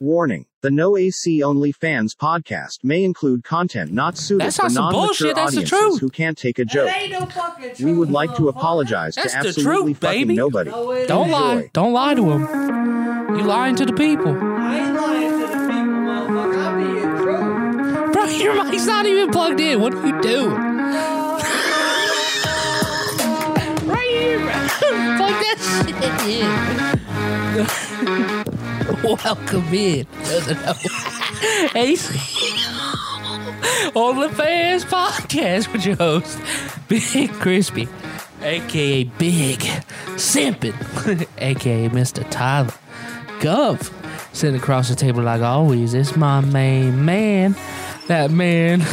Warning. The No AC Only Fans podcast may include content not suited That's for not some non-mature bullshit, that's the audiences truth. who can't take a joke. no fucking We would like to apologize That's to the absolutely truth, fucking baby. nobody. Don't lie. Don't lie to him. You lying to the people. I ain't lying to the people, motherfucker. I'm being true. Bro, your mic's not even plugged in. What are you doing? right here, bro. Plug that shit in. Welcome in. AC on the Fans Podcast with your host, Big Crispy, aka Big Simpin, aka Mr. Tyler Gov. Sitting across the table like always, it's my main man. That man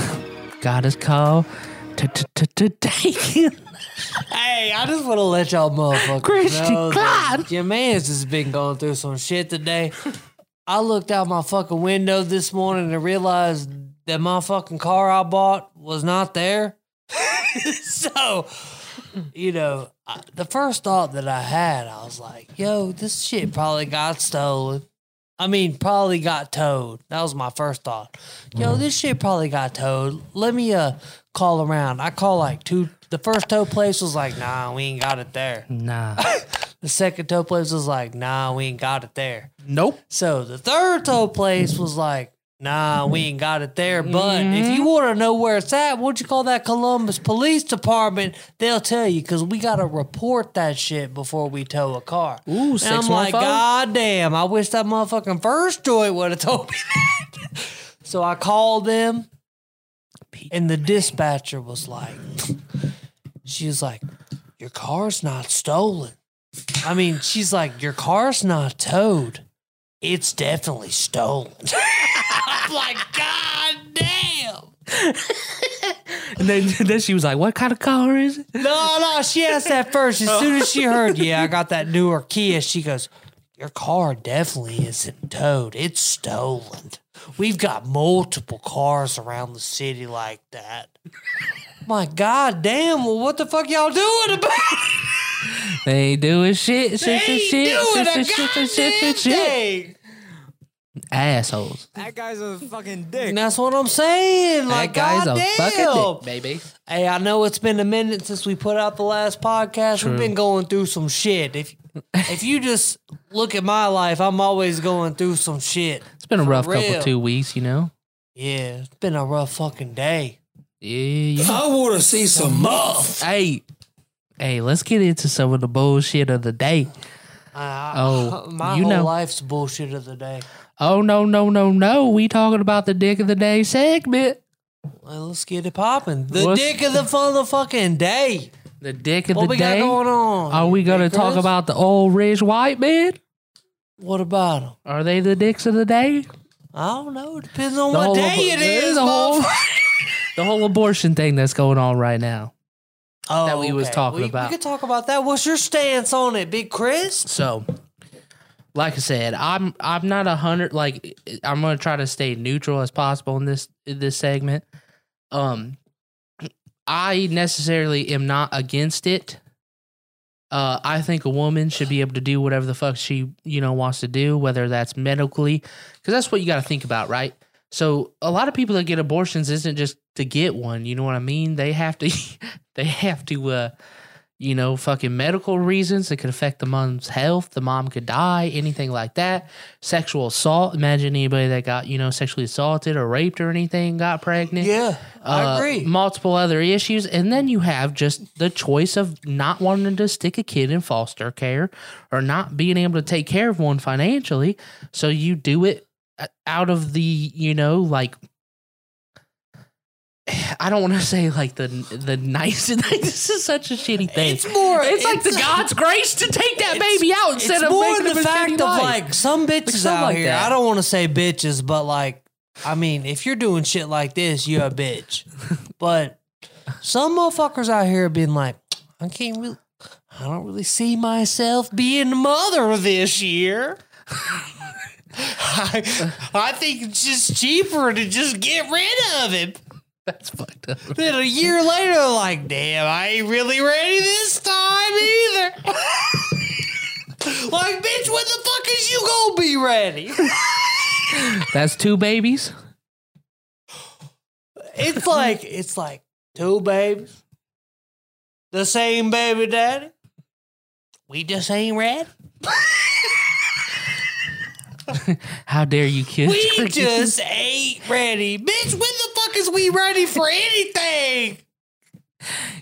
got his call to taken. Hey, I just want to let y'all motherfuckers Christian know that your man's just been going through some shit today. I looked out my fucking window this morning and realized that my fucking car I bought was not there. so, you know, I, the first thought that I had, I was like, yo, this shit probably got stolen. I mean, probably got towed. That was my first thought. Yo, this shit probably got towed. Let me uh call around. I call like two. The first tow place was like, nah, we ain't got it there. Nah. The second tow place was like, nah, we ain't got it there. Nope. So the third tow place was like, nah, we ain't got it there. But if you want to know where it's at, what'd you call that Columbus Police Department? They'll tell you because we got to report that shit before we tow a car. Ooh, and I'm like, 615? God damn, I wish that motherfucking first joint would have told me that. so I called them, and the dispatcher was like, she was like, your car's not stolen. I mean, she's like, your car's not towed. It's definitely stolen. Like, God damn. And then, then she was like, "What kind of car is it?" No, no, she asked that first. As soon as she heard, yeah, I got that newer Kia, she goes, Your car definitely isn't towed. It's stolen. We've got multiple cars around the city like that. My God damn, well, what the fuck y'all doing about it? They ain't doing shit. Shit. They Shit. Shit. a Shit. Shit. goddamn Shit. Shit. Shit. Thing. Assholes. That guy's a fucking dick. And that's what I'm saying. Like, that guy's God a damn. fucking dick, baby. Hey, I know it's been a minute since we put out the last podcast. We've been going through some shit. If if you just look at my life, I'm always going through some shit. It's been a rough real. couple two weeks, you know. Yeah, it's been a rough fucking day. Yeah. You I want to see some muff. Hey. Hey, let's get into some of the bullshit of the day. I- Oh, my you whole know. life's bullshit of the day. Oh no, no, no, no. We talking about the dick of the day segment. Well, let's get it popping. The What's- dick of the motherfucking day. The dick of What the we day. got going on? Are we gonna talk about the old rich white men? what about them? Are they the dicks of the day? I don't know. It depends on The what whole day it is. the whole- motherfucker. The whole abortion thing that's going on right now. oh, that we oh, was talking we, about. We could talk about that. What's your stance on it, Big Chris? So, like I said, I'm I'm not a hundred. Like I'm gonna try to stay neutral as possible in this in this segment. Um, I necessarily am not against it. Uh, I think a woman should be able to do whatever the fuck she you know wants to do, whether that's medically, because that's what you got to think about, right? So a lot of people that get abortions isn't just to get one. You know what I mean? They have to, they have to, uh, you know, fucking medical reasons that could affect the mom's health. The mom could die, anything like that. Sexual assault. Imagine anybody that got, you know, sexually assaulted or raped or anything got pregnant. Yeah, I Uh, agree. Multiple other issues. And then you have just the choice of not wanting to stick a kid in foster care or not being able to take care of one financially. So you do it uh, out of the, you know, like, I don't want to say like the the nice. this is such a shitty thing. It's more- It's, like the God's grace to take that baby out instead it's of more making the fact of life. like some bitches out like here. that. I don't want to say bitches, but like, I mean, if you're doing shit like this, you're a bitch. but some motherfuckers out here being like, I can't really, I don't really see myself being a mother this year. I, I think it's just cheaper to just get rid of it. That's fucked up. Then a year later, like, damn, I ain't really ready this time either. like, bitch, when the fuck is you gonna be ready? That's two babies. It's like it's like two babies, the same baby daddy. We just ain't ready. How dare you, kids? We just ain't ready, bitch. When the fuck is we ready for anything?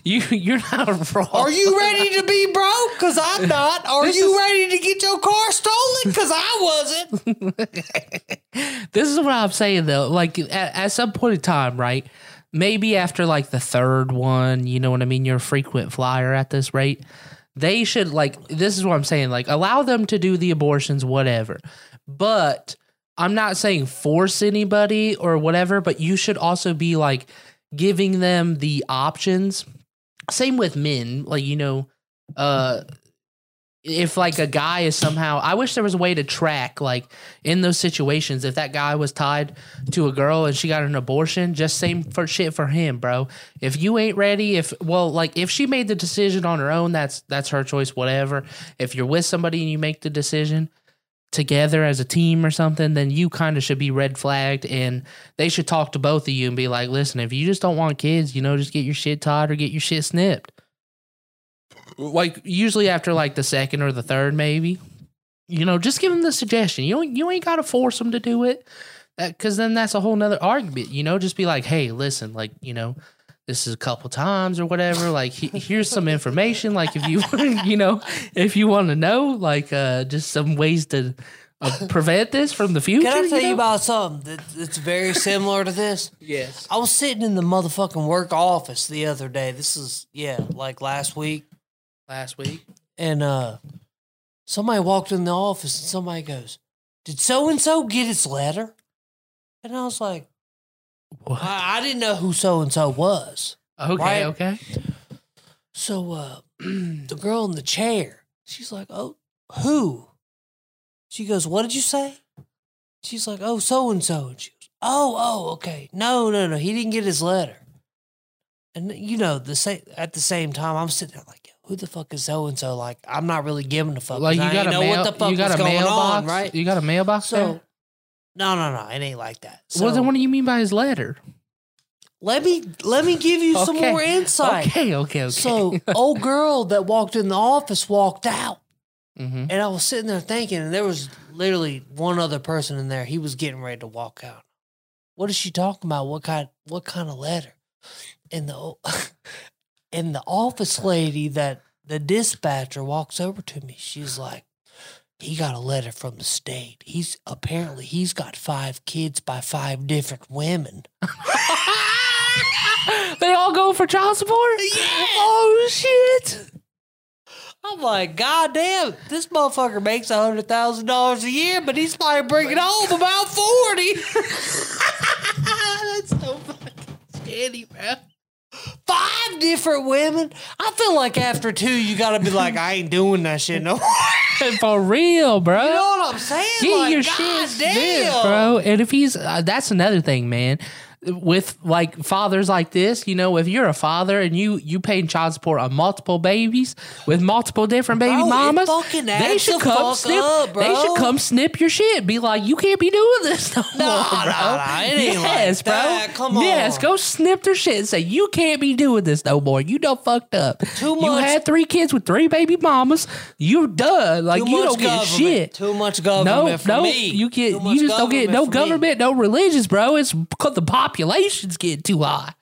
you you're not wrong. Are you ready to be broke? Cause I'm not. Are This you is- ready to get your car stolen? Cause I wasn't. this is what I'm saying though. Like at, at some point in time, right? Maybe after like the third one, you know what I mean? You're a frequent flyer at this rate. They should like this is what I'm saying. Like allow them to do the abortions, whatever. But I'm not saying force anybody or whatever, but you should also be like giving them the options. Same with men, like you know, uh if like a guy is somehow I wish there was a way to track like in those situations if that guy was tied to a girl and she got an abortion just same for shit for him bro if you ain't ready if well like if she made the decision on her own that's that's her choice whatever if you're with somebody and you make the decision together as a team or something then you kind of should be red flagged and they should talk to both of you and be like listen if you just don't want kids you know just get your shit tied or get your shit snipped. Like usually after like the second or the third maybe. You know just give them the suggestion. You you ain't got to force them to do it. Because then that's a whole nother argument you know? Just be like hey listen like you know this is a couple times or whatever like he, here's some information like if you you know if you want to know like uh just some ways to uh, prevent this from the future Can I tell you, know? about something that, that's very similar to this? yes I was sitting in the motherfucking work office the other day. This is yeah, like last week, last week and uh somebody walked in the office and somebody goes, "Did so and so get his letter?" And I was like, What? I, I didn't know who so and so was. okay right. okay So uh the girl in the chair, she's like, "Oh, who?" She goes, "What did you say?" She's like, "Oh, so and so." And she goes, "Oh, oh, okay. No, no, no. He didn't get his letter." And you know, the same at the same time, I'm sitting there like, "Who the fuck is so and so?" Like, I'm not really giving a fuck. like you got ain't a know mail, what the fuck you got a mailbox on, right? you got a mailbox So, there? No, no, no, it ain't like that. So, well then what do you mean by his letter let me let me give you some more insight. Okay, okay, okay. So, old girl that walked in the office walked out. Mhm. And I was sitting there thinking, and there was literally one other person in there. He was getting ready to walk out. What is she talking about? What kind? What kind of letter? And the and the office lady that the dispatcher walks over to me. She's like, "He got a letter from the state. He's apparently he's got five kids by five different women." they all go for child support? Yeah. Oh shit. I'm like, God damn, this motherfucker makes a hundred thousand dollars a year, but he's probably bringing home about forty. That's so fucking shitty, bro. Five different women. I feel like after two, you gotta be like, I ain't doing that shit no more. For real, bro. You know what I'm saying? Get like, your God shit damn, bro. And if he's, uh, that's another thing, man. With like fathers like this, you know, if you're a father and you you paying child support on multiple babies with multiple different baby Bro, mamas, they should come snip. up, They should come snip your shit. Be like, you can't be doing this no, No, more, no, bro. no, it ain't like yes, bro. that. Come Yes, go snip their shit and say you can't be doing this no more. You done fucked up. Too much. You had three kids with three baby mamas. You're done. Like you don't get shit. Too much No, government for no, me. you get you just don't get no for me. government, no religions, bro. It's because the population's getting too high.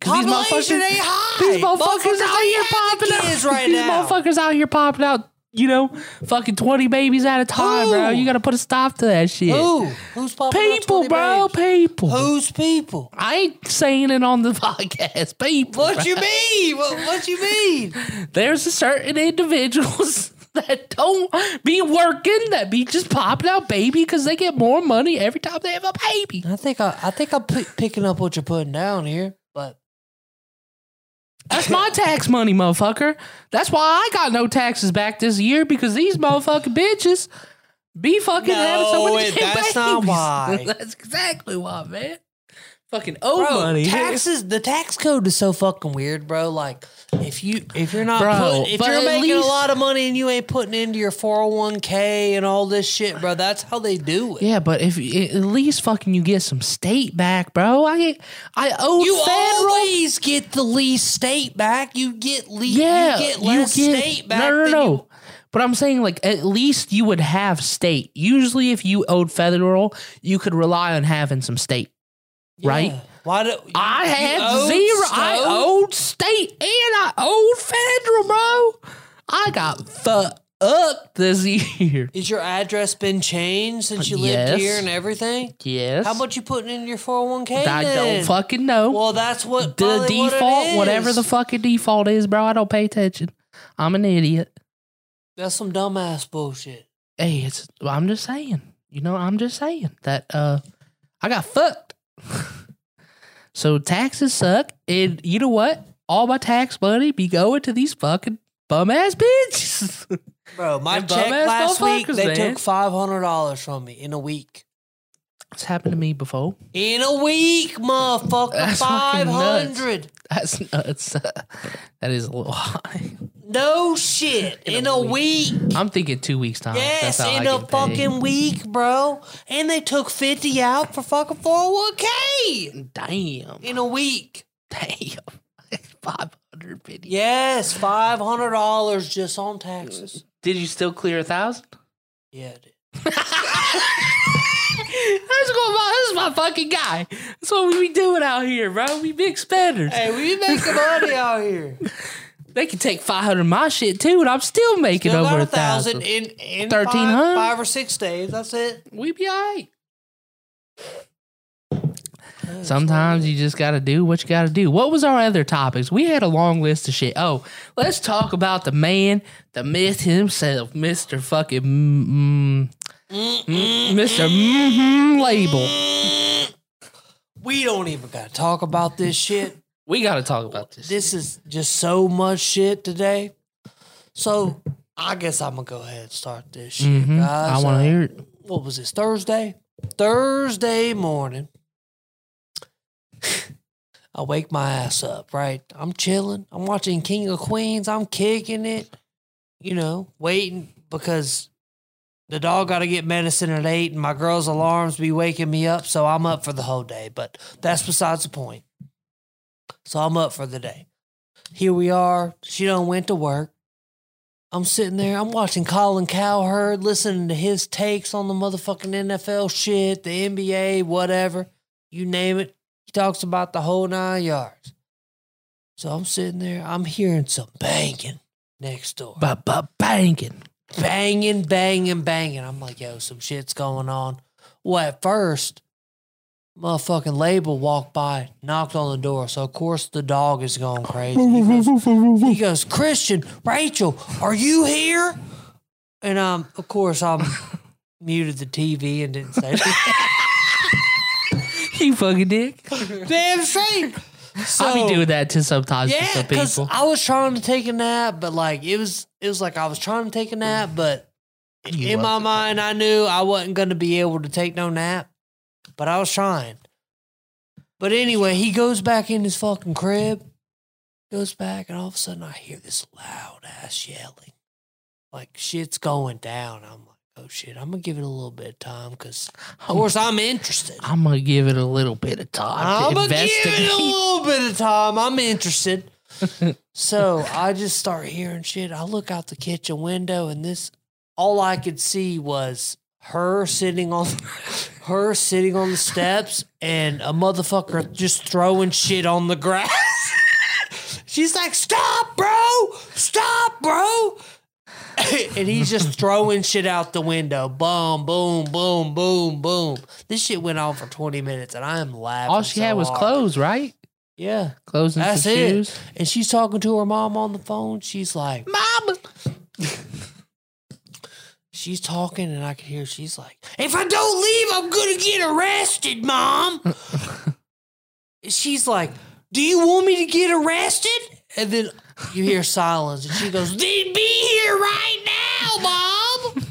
'Cause these motherfuckers- ain't high. These motherfuckers, Motherfuckers out here popping out. right these now. motherfuckers out here popping out. You know, fucking twenty babies at a time, bro. You got to put a stop to that shit. Who? Who's popping out People, 20 bro. babes? People. Who's people? I ain't saying it on the podcast. People. What bro. you mean? What, what you mean? There's a certain individuals that don't be working, that be just popping out baby because they get more money every time they have a baby. I think I, I think I'm pi- picking up what you're putting down here, but That's my tax money, motherfucker. That's why I got no taxes back this year because these motherfucking bitches be fucking having so No, many it- damn that's not why. that's exactly why, man. fucking owe Bro, money. taxes. The tax code is so fucking weird, bro. Like, if you if you're not Bro, put, if you're making least- a lot of money and you ain't putting into your 401k and all this shit, bro, that's how they do it. Yeah, but if at least fucking you get some state back, bro. I I owe You federal. always get the least state back. You get le- yeah, you get less state back. No, no, no. you- But I'm saying like at least you would have state. Usually, if you owed federal, you could rely on having some state. Right? Why do I you had owed zero. I owed state and I owed federal, bro. I got fucked up this year. Is your address been changed since you lived here and everything? Yes. How much you putting in your 401k? I don't fucking know. Well, that's what the probably what default, whatever the fucking default is, bro. I don't pay attention. I'm an idiot. That's some dumbass bullshit. Hey, it's. I'm just saying. You know, I'm just saying that. Uh, I got fucked. so taxes suck, and you know what? All my tax money be going to these fucking bum ass bitches. Bro, my check last week they man. took $500 from me in a week. It's happened to me before. In a week, motherfucker. That's fucking nuts. 500 That's nuts. that is a little high. No shit. In, a week. I'm thinking two weeks time. Yes, That's how in I a get paid. fucking week, bro. And they took 50 out for fucking 401k damn. in a week. Damn. Five hundred fifty. Yes, $500 just on taxes. Did you still clear a thousand? Yeah, dude. That's going my, this is my fucking guy. That's what we be doing out here, bro. We big spenders. Hey, we be making money out here. They can take five hundred my shit too, and I'm still making Still over got a thousand in, in 1300? five, or six days. That's it. We be alright. Sometimes you just gotta do what you gotta do. What was our other topics? We had a long list of shit. Oh, let's talk about the man, the myth himself, Mister Fucking mm, mm, Mister mm Label. We don't even got to talk about this shit. We gotta talk about this. This is just so much shit today. So I guess I'm gonna go ahead and start this shit, Mhm. guys. I want Uh, to hear it. What was this? Thursday. Thursday morning. I wake my ass up. Right, I'm chilling. I'm watching King of Queens. I'm kicking it. You know, waiting because the dog got to get medicine at eight, and my girl's alarms be waking me up. So I'm up for the whole day. But that's besides the point. So I'm up for the day. Here we are. She done went to work. I'm sitting there. I'm watching Colin Cowherd, listening to his takes on the motherfucking NFL shit, the NBA, whatever. You name it. He talks about the whole nine yards. So I'm sitting there. I'm hearing some banging next door. But but banking. Banging, banging, banging. I'm like, yo, some shit's going on. Well, at first, motherfucking label walked by, knocked on the door. So, of course, the dog is going crazy. He goes, he goes, Christian, Rachel, are you here? And um, of course, I'm muted the TV and didn't say anything. You fucking dick. Damn straight. So, I be doing that to sometimes to Yeah, some people. I was trying to take a nap, but like it was, it was like I was trying to take a nap, but You in my mind, I knew I wasn't going to be able to take no nap, but I was trying. But anyway, he goes back in his fucking crib, goes back, and all of a sudden I hear this loud ass yelling. Like shit's going down. I'm like, oh shit, I'm to give it a little bit of time because, of course, I'm interested. I'm gonna give it a little bit of time I'm to give it a little bit of time. I'm interested. so I just start hearing shit. I look out the kitchen window, and this, all I could see was her sitting on her sitting on the steps and a motherfucker just throwing shit on the grass. She's like, "Stop, bro! Stop, bro!" and he's just throwing shit out the window. Boom, boom, boom, boom, boom. This shit went on for 20 minutes and I am laughing. All she so had was hard. clothes, right? Yeah. Clothes and That's it. shoes. And she's talking to her mom on the phone. She's like, Mom. she's talking, and I can hear she's like, if I don't leave, I'm gonna get arrested, mom. she's like, do you want me to get arrested? And then you hear silence, and she goes, then be here right now,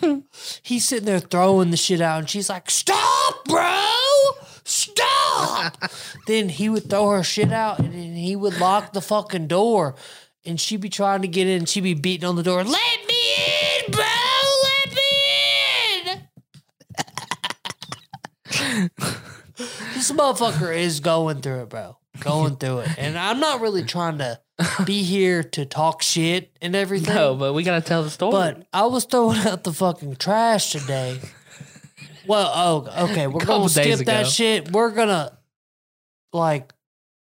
mom. He's sitting there throwing the shit out, and she's like, stop, bro. Stop. stop. then he would throw her shit out and then he would lock the fucking door. And she'd be trying to get in. and She'd be beating on the door. Let me in, bro. Let me in. this motherfucker is going through it, bro. Going through it. And I'm not really trying to be here to talk shit and everything. No, but we gotta tell the story. But I was throwing out the fucking trash today. Well, oh, okay. We're gonna skip days that shit. We're gonna like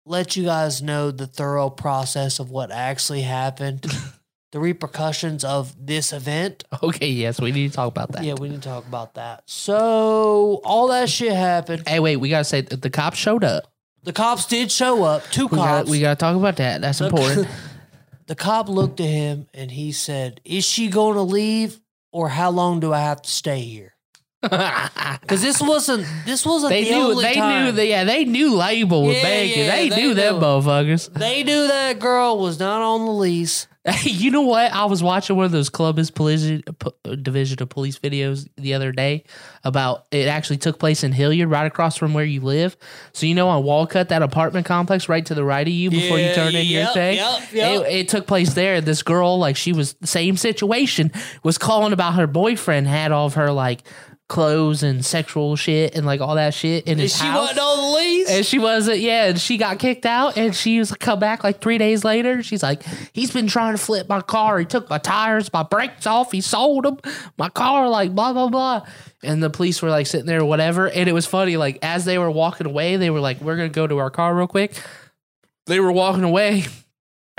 let you guys know the thorough process of what actually happened, the repercussions of this event. okay, yes, we need to talk about that. Yeah, we need to talk about that. So all that shit happened. Hey, wait, we gotta say that the cops showed up. The cops did show up. Two We cops. gotta, we gotta talk about that. That's important. the cop looked at him and he said, "Is she going to leave, or how long do I have to stay here?" Because this wasn't this wasn't they the knew. only They time. knew. The, yeah, they knew label was Yeah, bacon. yeah, they, they knew them knew. motherfuckers. They knew that girl was not on the lease. You know what? I was watching one of those Columbus Police Division of Police videos the other day about it actually took place in Hilliard, right across from where you live. So you know on Walcott, that apartment complex right to the right of you before you Yeah, turn in your thing. yep, yep. It, it took place there. This girl, like she was the same situation, was calling about her boyfriend had all of her like clothes and sexual shit and like all that shit in And his she house. wasn't on the lease. And she wasn't, uh, yeah. And she got kicked out, and she was come back like three days later. She's like, he's been trying to flip my car. He took my tires, my brakes off. He sold them. My car, like blah blah blah. And the police were like sitting there, or whatever. And it was funny. Like as they were walking away, they were like, "We're gonna go to our car real quick." They were walking away,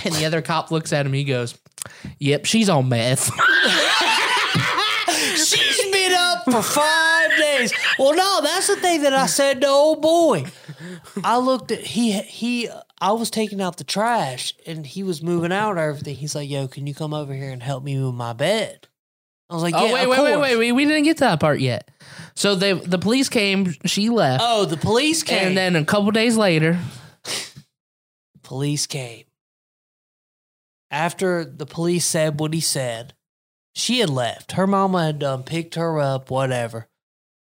and the other cop looks at him. He goes, "Yep, she's on meth." She's been up for five days. Well, no, that's the thing that I said to old boy. I looked at he he. I was taking out the trash and he was moving out everything. He's like, "Yo, can you come over here and help me move my bed?" I was like, oh "Yeah, wait, wait, wait, wait, wait. We didn't get to that part yet. So they the police came. She left, Oh, the police came. and then a couple days later, police came. After the police said what he said, she had left. Her mama had done picked her up, whatever.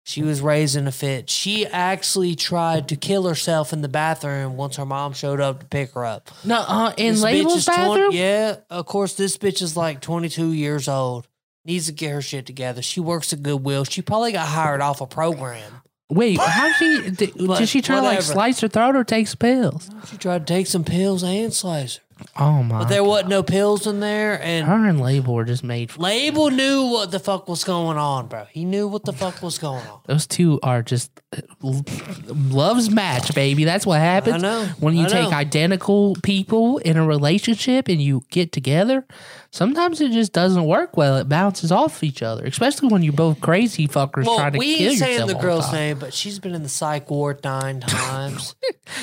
She was raising a fit. She actually tried to kill herself in the bathroom once her mom showed up to pick her up. no, uh, in This Label's is 20 bathroom. yeah, of course, this bitch is like 22 years old. Needs to get her shit together. She works at Goodwill. She probably got hired off a program. Wait, how she did, But did she try to like whatever. slice her throat or take some pills? She tried to take some pills and slice her. Oh my! But there wasn't no pills in there. And her and Label were just made. Label knew what the fuck was going on, bro. He knew what the fuck was going on. Those two are just love's match, baby. That's what happens I know, when you I take know. identical people in a relationship and you get together. Sometimes it just doesn't work well. It bounces off each other, especially when you're both crazy fuckers Well, trying to we kill ain't saying the girl's time. name, but she's been in the psych ward nine times.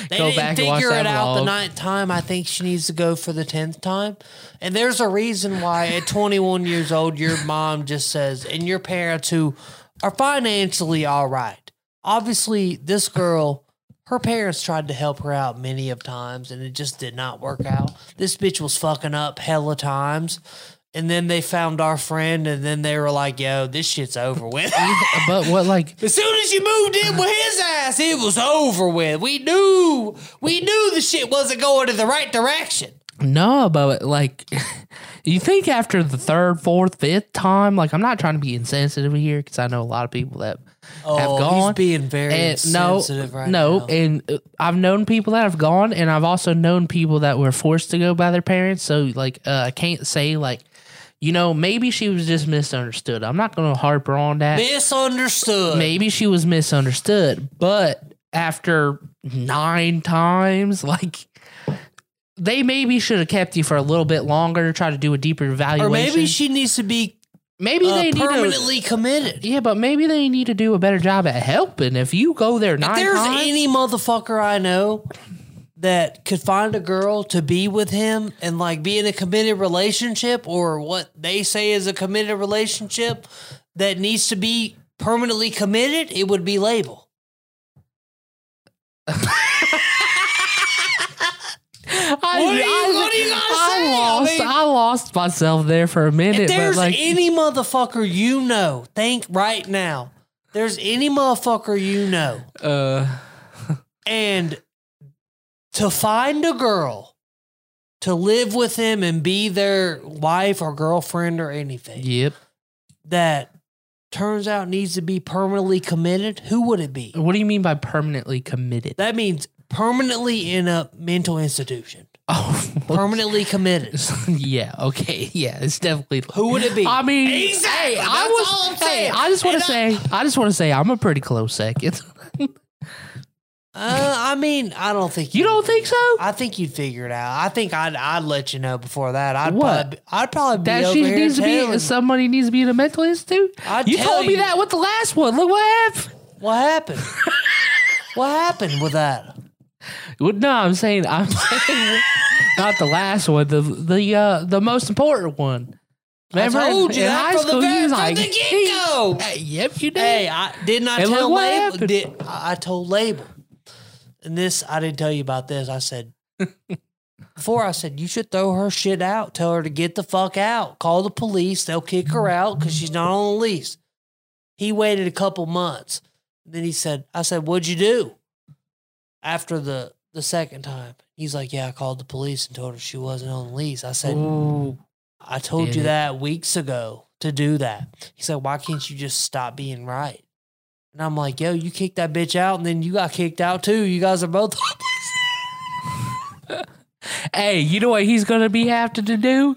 they Go didn't back and watch figure that it out the ninth time. I think she needs to go for the tenth time. And there's a reason why at 21 years old, your mom just says, and your parents who are financially all right. Obviously, this girl, her parents tried to help her out many of times, and it just did not work out. This bitch was fucking up hella times. And then they found our friend, and then they were like, yo, this shit's over with. But what like As soon as you moved in with his ass, it was over with. We knew, we knew the shit wasn't going in the right direction. No, but like, you think after the third, fourth, fifth time, like, I'm not trying to be insensitive here because I know a lot of people that have gone. Oh, he's being very and no, insensitive right no, now. and uh, I've known people that have gone, and I've also known people that were forced to go by their parents. So, like, uh, I can't say like, you know, maybe she was just misunderstood. I'm not going to harp her on that. Misunderstood. Maybe she was misunderstood, but after nine times, like they maybe should have kept you for a little bit longer to try to do a deeper evaluation. Or maybe she needs to be maybe uh, they need to. permanently committed. Yeah, but maybe they need to do a better job at helping. If you go there nine If there's times, any motherfucker I know that could find a girl to be with him and like be in a committed relationship or what they say is a committed relationship that needs to be permanently committed, it would be label. I, What are you- I- what you gonna I say? Lost. I, mean- lost myself there for a minute. If there's but like, any motherfucker you know, think right now. There's any motherfucker you know, uh, And to find a girl to live with him and be their wife or girlfriend or anything Yep. that turns out needs to be permanently committed, who would it be? What do you mean by permanently committed? That means permanently in a mental institution. oh, Permanently committed. yeah. Okay. Yeah. It's definitely. Who would it be? I mean, Exactly, hey, I was, all I'm hey. I just want to say, I just want to say, I'm a pretty close second. Uh, I mean, I don't think you don't think so? I think you'd figure it out. I think I'd I'd let you know before that. I'd What? Probably, I'd probably be That she needs to be. Somebody needs to be in a mental institute. I'd you told me that with the last one. Look what happened. What happened? what happened with that? Well, No, I'm saying I'm saying not the last one. The the uh, the most important one. Remember, I told you in that high from school, the, you was like, the get go. Hey, yep, you did. Hey, I didn't I And tell Label? Did, I I told Label, and this I didn't tell you about this. I said before I said you should throw her shit out. Tell her to get the fuck out. Call the police. They'll kick her out because she's not on the lease. He waited a couple months. Then he said, "I said, what'd you do?" After the the second time, he's like, "Yeah, I called the police and told her she wasn't on the lease." I said, Ooh, I told you it? that weeks ago to do that. He said, Why can't you just stop being right? And I'm like, Yo, you kicked that bitch out and then you got kicked out too. You guys are both. hey, you know what he's gonna be having to do?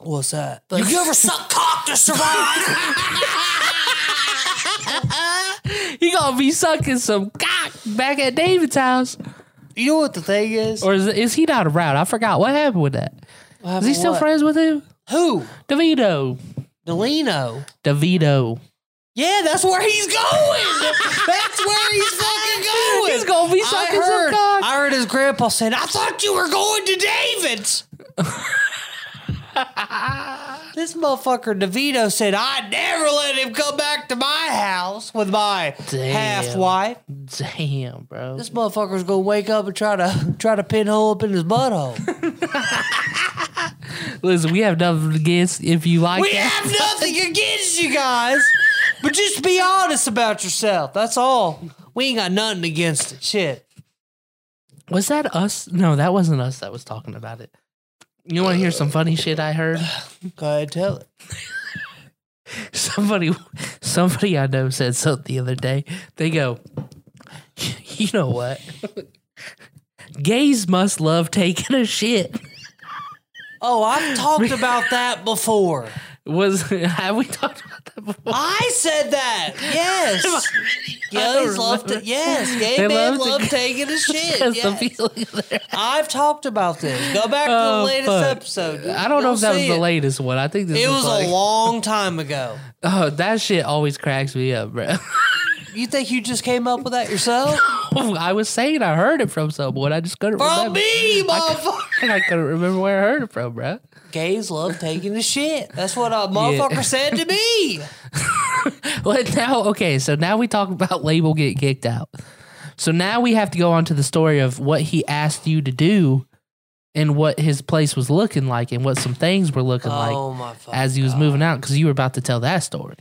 What's that? Like, you ever suck cock to survive? he gonna be sucking some cock back at David's house, you know what the thing is? or is, is he not around? I forgot what happened with that. Is he still what? friends with him? Who? Davito, Delino. Davito. Yeah, that's where he's going. that's where he's fucking going. He's gonna be I sucking some cock. I heard his grandpa saying, I thought you were going to David's. this motherfucker DeVito said, I never let him come back to my house with my half wife. Damn, bro. This motherfucker's gonna wake up and try to try to pinhole up in his butthole. Listen, we have nothing against if you like we that. have nothing against you guys, but just be honest about yourself. That's all. We ain't got nothing against it. Shit. Was that us? No, that wasn't us that was talking about it. You want to hear some funny shit I heard? Go ahead, tell it. Somebody, somebody I know said something the other day. They go, you know what? Gays must love taking a shit. Oh, I've talked about that before. Was have we talked about before? I said that. Yes. Gays love to. Yes, gay They men love to- love taking a shit. That's the Yes. feeling there. I've talked about this. Go back to the Oh, latest fuck. episode. I don't know You'll if that was see the it. latest one. I think this It was, was like, a long time ago. oh that shit always cracks me up, bro. You think you just came up with that yourself? I was saying I heard it from someone. I just couldn't From remember. me, motherfucker. I couldn't remember where I heard it from, bro. Gays love taking a shit. That's what a motherfucker said to me. Well, now, okay, so now we talk about label get kicked out. So now we have to go on to the story of what he asked you to do and what his place was looking like and what some things were looking oh like as he was God. moving out because you were about to tell that story.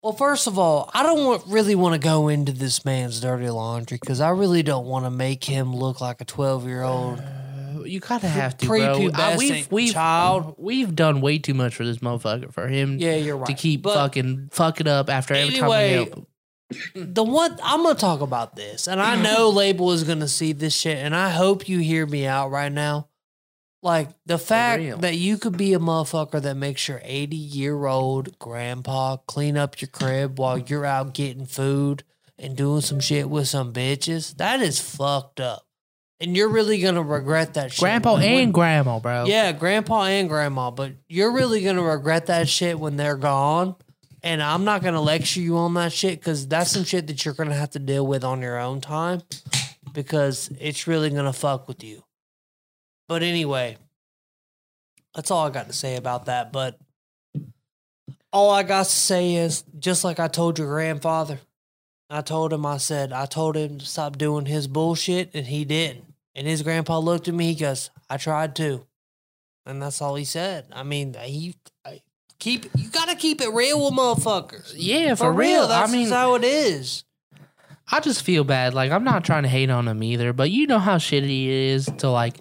Well, first of all, I don't want, really want to go into this man's dirty laundry because I really don't want to make him look like a twelve year old. You kind of have to, bro. I- we've we've child. we've done way too much for this motherfucker for him Yeah, you're right. to keep But fucking fucking up after every time we help him. the one I'm gonna talk about this, and I know Label is gonna see this shit, and I hope you hear me out right now. Like the fact that you could be a motherfucker that makes your 80 year old grandpa clean up your crib while you're out getting food and doing some shit with some bitches, that is fucked up. And you're really gonna regret that shit. Grandpa when- and grandma, bro. yeah, grandpa and grandma, but you're really gonna regret that shit when they're gone. And I'm not gonna lecture you on that shit because that's some shit that you're gonna have to deal with on your own time because it's really gonna fuck with you. But anyway, that's all I got to say about that. But all I got to say is just like I told your grandfather, I told him, I said, I told him to stop doing his bullshit, and he didn't. And his grandpa looked at me, he goes, I tried to. And that's all he said. I mean, uh, he I, keep you gotta keep it real with motherfuckers. Yeah, For, for, real, that's I mean, just how it is. I just feel bad. Like I'm not trying to hate on him either, but you know how shitty it is to like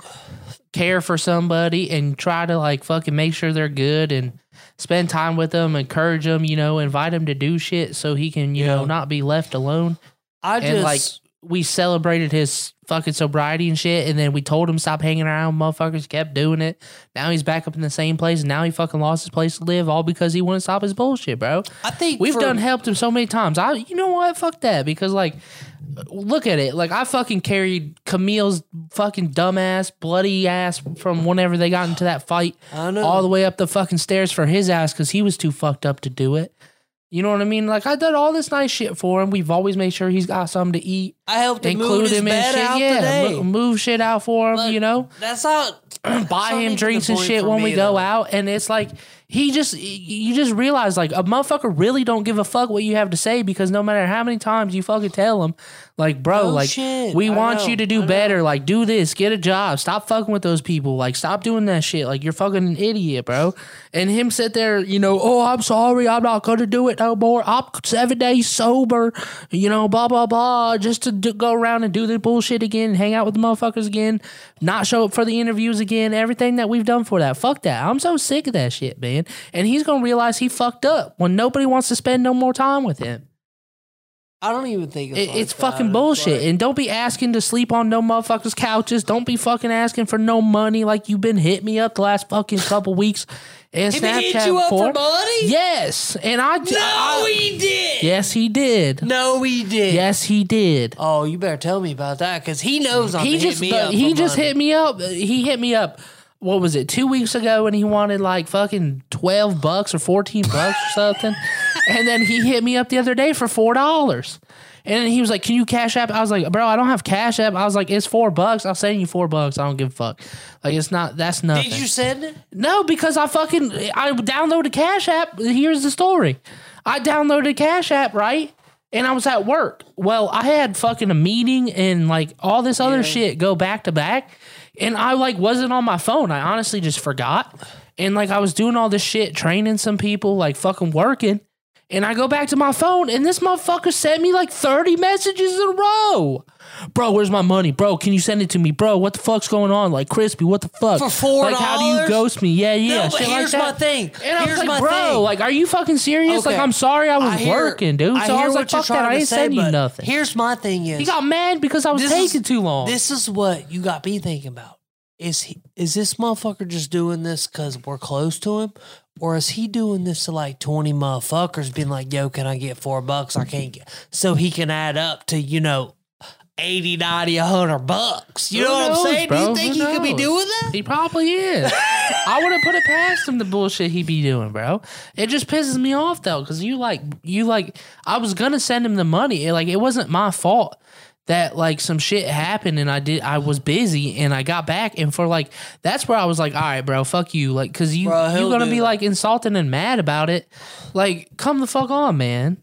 care for somebody and try to like fucking make sure they're good and spend time with them, encourage them, you know, invite them to do shit so he can, you know, not be left alone. I and just like we celebrated his fucking sobriety and shit, and then we told him stop hanging around. Motherfuckers kept doing it. Now he's back up in the same place, and now he fucking lost his place to live, all because he wouldn't stop his bullshit, bro. I think We've for- done helped him so many times. I, you know what? Fuck that. Because like, look at it. Like I fucking carried Camille's fucking dumbass, bloody ass from whenever they got into that fight, all the way up the fucking stairs for his ass because he was too fucked up to do it. You know what I mean? Like I did all this nice shit for him. We've always made sure he's got something to eat. I helped Include his him in bed shit. out Yeah, today. mo- move shit out for him. You know, That's not buy not him drinks and shit when we go though. out and it's like he just you just realize like a motherfucker really don't give a fuck what you have to say because no matter how many times you fucking tell him like bro No like shit. we I want know. you to I do know. better. Like do this. Get a job. Stop fucking with those people. Like stop doing that shit. Like you're fucking an idiot bro. And him sit there you know oh i'm sorry. I'm not gonna do it no more. I'm seven days sober you know blah blah blah just to do, go around and do the bullshit again hang out with the motherfuckers again not show up for the interviews again everything that we've done for that. Fuck that. I'm so sick of that shit man and he's gonna realize he fucked up when nobody wants to spend no more time with him I don't even think it's, it, like it's fucking bullshit. and don't be asking to sleep on no motherfuckers' couches. Don't be fucking asking for no money like you've been hitting me up the last fucking couple weeks. And He Snapchat hit you up for money? Yes, and I No, I- he did. yes he did. No, he did. Yes he did. Oh, you better tell me about that because he knows I'm he just me but up. he just money. hit me up. He hit me up. What was it? Two weeks ago, and he wanted like fucking twelve bucks or fourteen bucks or something. And then he hit me up the other day for four dollars. And he was like, "Can you cash app?" I was like, "Bro, I don't have cash app." I was like, "It's four bucks. I'll send you four bucks. I don't give a fuck. Like it's not. That's nothing." Did you send it? No, because I fucking I downloaded Cash App. Here's the story. I downloaded Cash App, right? And I was at work. Well, I had fucking a meeting and like all this other shit go back to back. And I like wasn't on my phone. I honestly just forgot. And like I was doing all this shit, training some people, like fucking working. And I go back to my phone and this motherfucker sent me like 30 messages in a row. Bro, where's my money? Bro, can you send it to me? Bro, what the fuck's going on? Like crispy, what the fuck? For $4? Like how do you ghost me? Yeah, yeah. No, but shit like here's that. my thing. And I was like, my bro, thing. like, are you fucking serious? Like, I'm sorry I was I hear- working, dude. So I, hear was like, what you're fuck that. trying I to ain't say, sending you but nothing. Here's my thing: is he got mad because I was This is- taking too long. This is what you got me thinking about. Is he is this motherfucker just doing this because we're close to him? Or is he doing this to like 20 motherfuckers being like, yo, can I get four bucks? I can't get so he can add up to, you know, 80, 90, 100 bucks. You Who know what knows, I'm saying? Bro? Do you think Who he could be doing that? He probably is. I wouldn't put it past him the bullshit he be doing, bro. It just pisses me off though, because you like you like I was gonna send him the money. It, like it wasn't my fault that like some shit happened and I did I was busy and I got back and for like that's where I was like, all right, bro, fuck you, like because you Bro, you he'll gonna be that. like insulting and mad about it. Like, come the fuck on, man.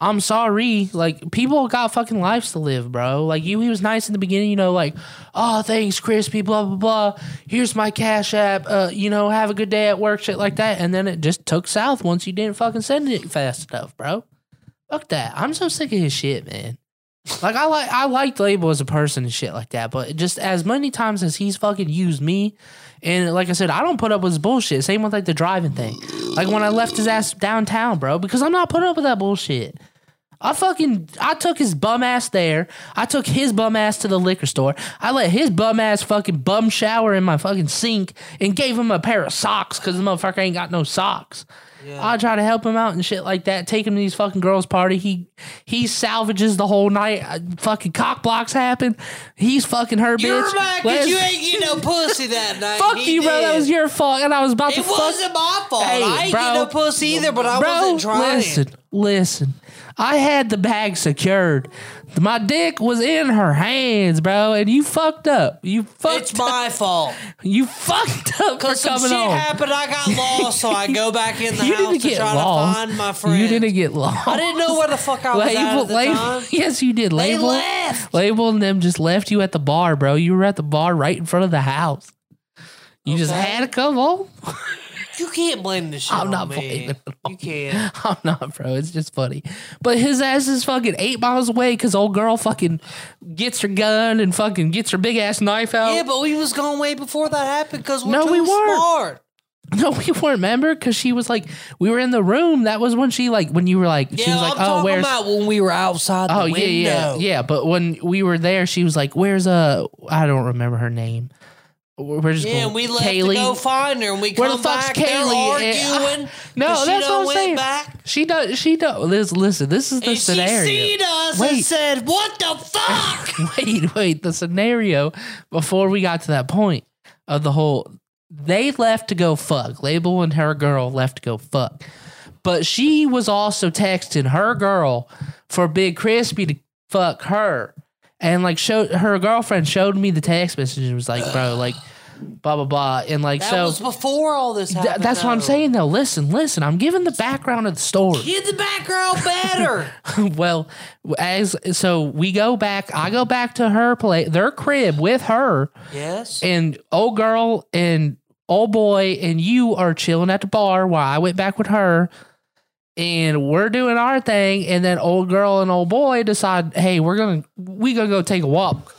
I'm sorry. Like people got fucking lives to live, bro. Like you, he was nice in the beginning, you know, like, oh, thanks, Crispy, blah blah blah. Here's my cash app. Uh, you know, have a good day at work, shit like that. And then it just took south once you didn't fucking send it fast enough, bro. Fuck that. I'm so sick of his shit, man. Like I like I liked Label as a person and shit like that, but just as many times as he's fucking used me, and like I said, I don't put up with his bullshit. Same with like the driving thing. Like when I left his ass downtown, bro, because I'm not putting up with that bullshit. I fucking I took his bum ass there. I took his bum ass to the liquor store. I let his bum ass fucking bum shower in my fucking sink and gave him a pair of socks because the motherfucker ain't got no socks. I try to help him out and shit like that. Take him to these fucking girls' party. He he salvages the whole night. Uh, fucking cock blocks happen. He's fucking her You're bitch. Let's- you ain't getting no pussy that night. Fuck He you, bro. That did. was your fault, and I was about to It fuck. wasn't my fault. Hey, I ain't bro. getting no pussy either, but I bro, wasn't trying. listen, listen. I had the bag secured. My dick was in her hands, bro, and you fucked up. You fucked. It's my fault. you fucked up for Cause some coming shit on. happened, I got lost, so I go back in the you house didn't to get try lost. to find my friend. You didn't get lost. I didn't know where the fuck I was at, Label, at the label, time. yes, you did. They Label, left. label, and them just left you at the bar, bro. You were at the bar right in front of the house. You just had to come home. You can't blame the shit I'm not me. blaming it You can't. I'm not, bro. It's just funny. But his ass is fucking eight miles away because old girl fucking gets her gun and fucking gets her big ass knife out. Yeah, but we was gone way before that happened because we're No, too we weren't. smart. no, we weren't. Remember? Because she was like, we were in the room. That was when she like when you were like, she Yeah, was like, I'm oh, where's? about when we were outside the Oh window. yeah, yeah, yeah. But when we were there, she was like, "Where's uh? I don't remember her name. We're just Yeah, going, we left Kaylee. to go find her, and we Where the come fuck's back. Kaylee? They're arguing. No, 'cause she that's what I'm saying. Back, She does. She does. Listen, listen. This is the and scenario. she seen us and said, "What the fuck?" wait, wait. The scenario before we got to that point of the whole, they left to go fuck. Label and her girl left to go fuck, but she was also texting her girl for Big Crispy to fuck her, and like showed her girlfriend showed me the text message and was like, bro, like blah blah blah, and like that so. was before all this Th- happened. that's what I'm though. saying though. Listen, listen. I'm giving the background of the story. Get the background better. well, as so we go back. I go back to her play, their crib with her, yes. and old girl and old boy and you are chilling at the bar while I went back with her. And we're doing our thing, and then old girl and old boy decide, hey, we're gonna we gonna go take a walk,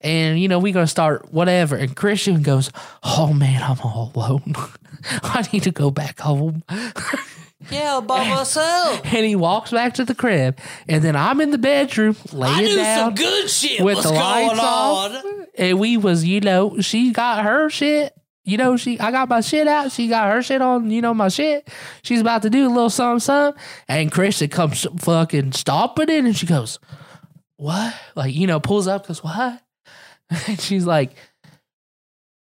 and you know we gonna start whatever. And Christian goes, oh man, I'm all alone. I need to go back home. yeah, by myself. and he walks back to the crib, and then I'm in the bedroom I laying knew down some good shit with was the going lights on. off, and we was, you know, she got her shit. You know, she I got my shit out. She got her shit on. You know, my shit. She's about to do a little something, something, and Kristen comes fucking stomping in, and she goes, "What?" Like you know, pulls up, goes, "What?" And she's like,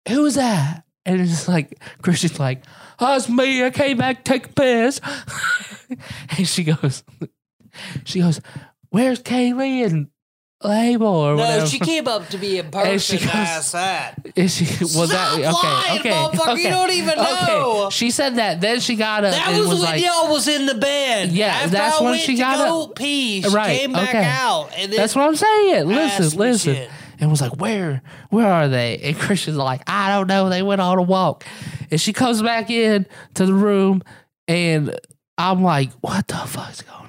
"Who's that?" And it's like Christian's like, "Oh, it's me. I came back to take a piss." and she goes, she goes, "Where's Kaylee and Label or No, whatever?" she came up to me in And she person goes- asked that. Is she was Stop that okay? lying, okay, okay. you don't even know. Okay. She said that. Then she got up That was, was, when like, y'all was in the bed. Yeah, After that's I when she got go up. pee. She Right, came back okay. out, and then "That's what I'm saying." Listen, listen, shit. and was like, "Where, where are they?" And Christian's like, "I don't know. They went on a walk." And she comes back in to the room, and I'm like, "What the fuck's going on?"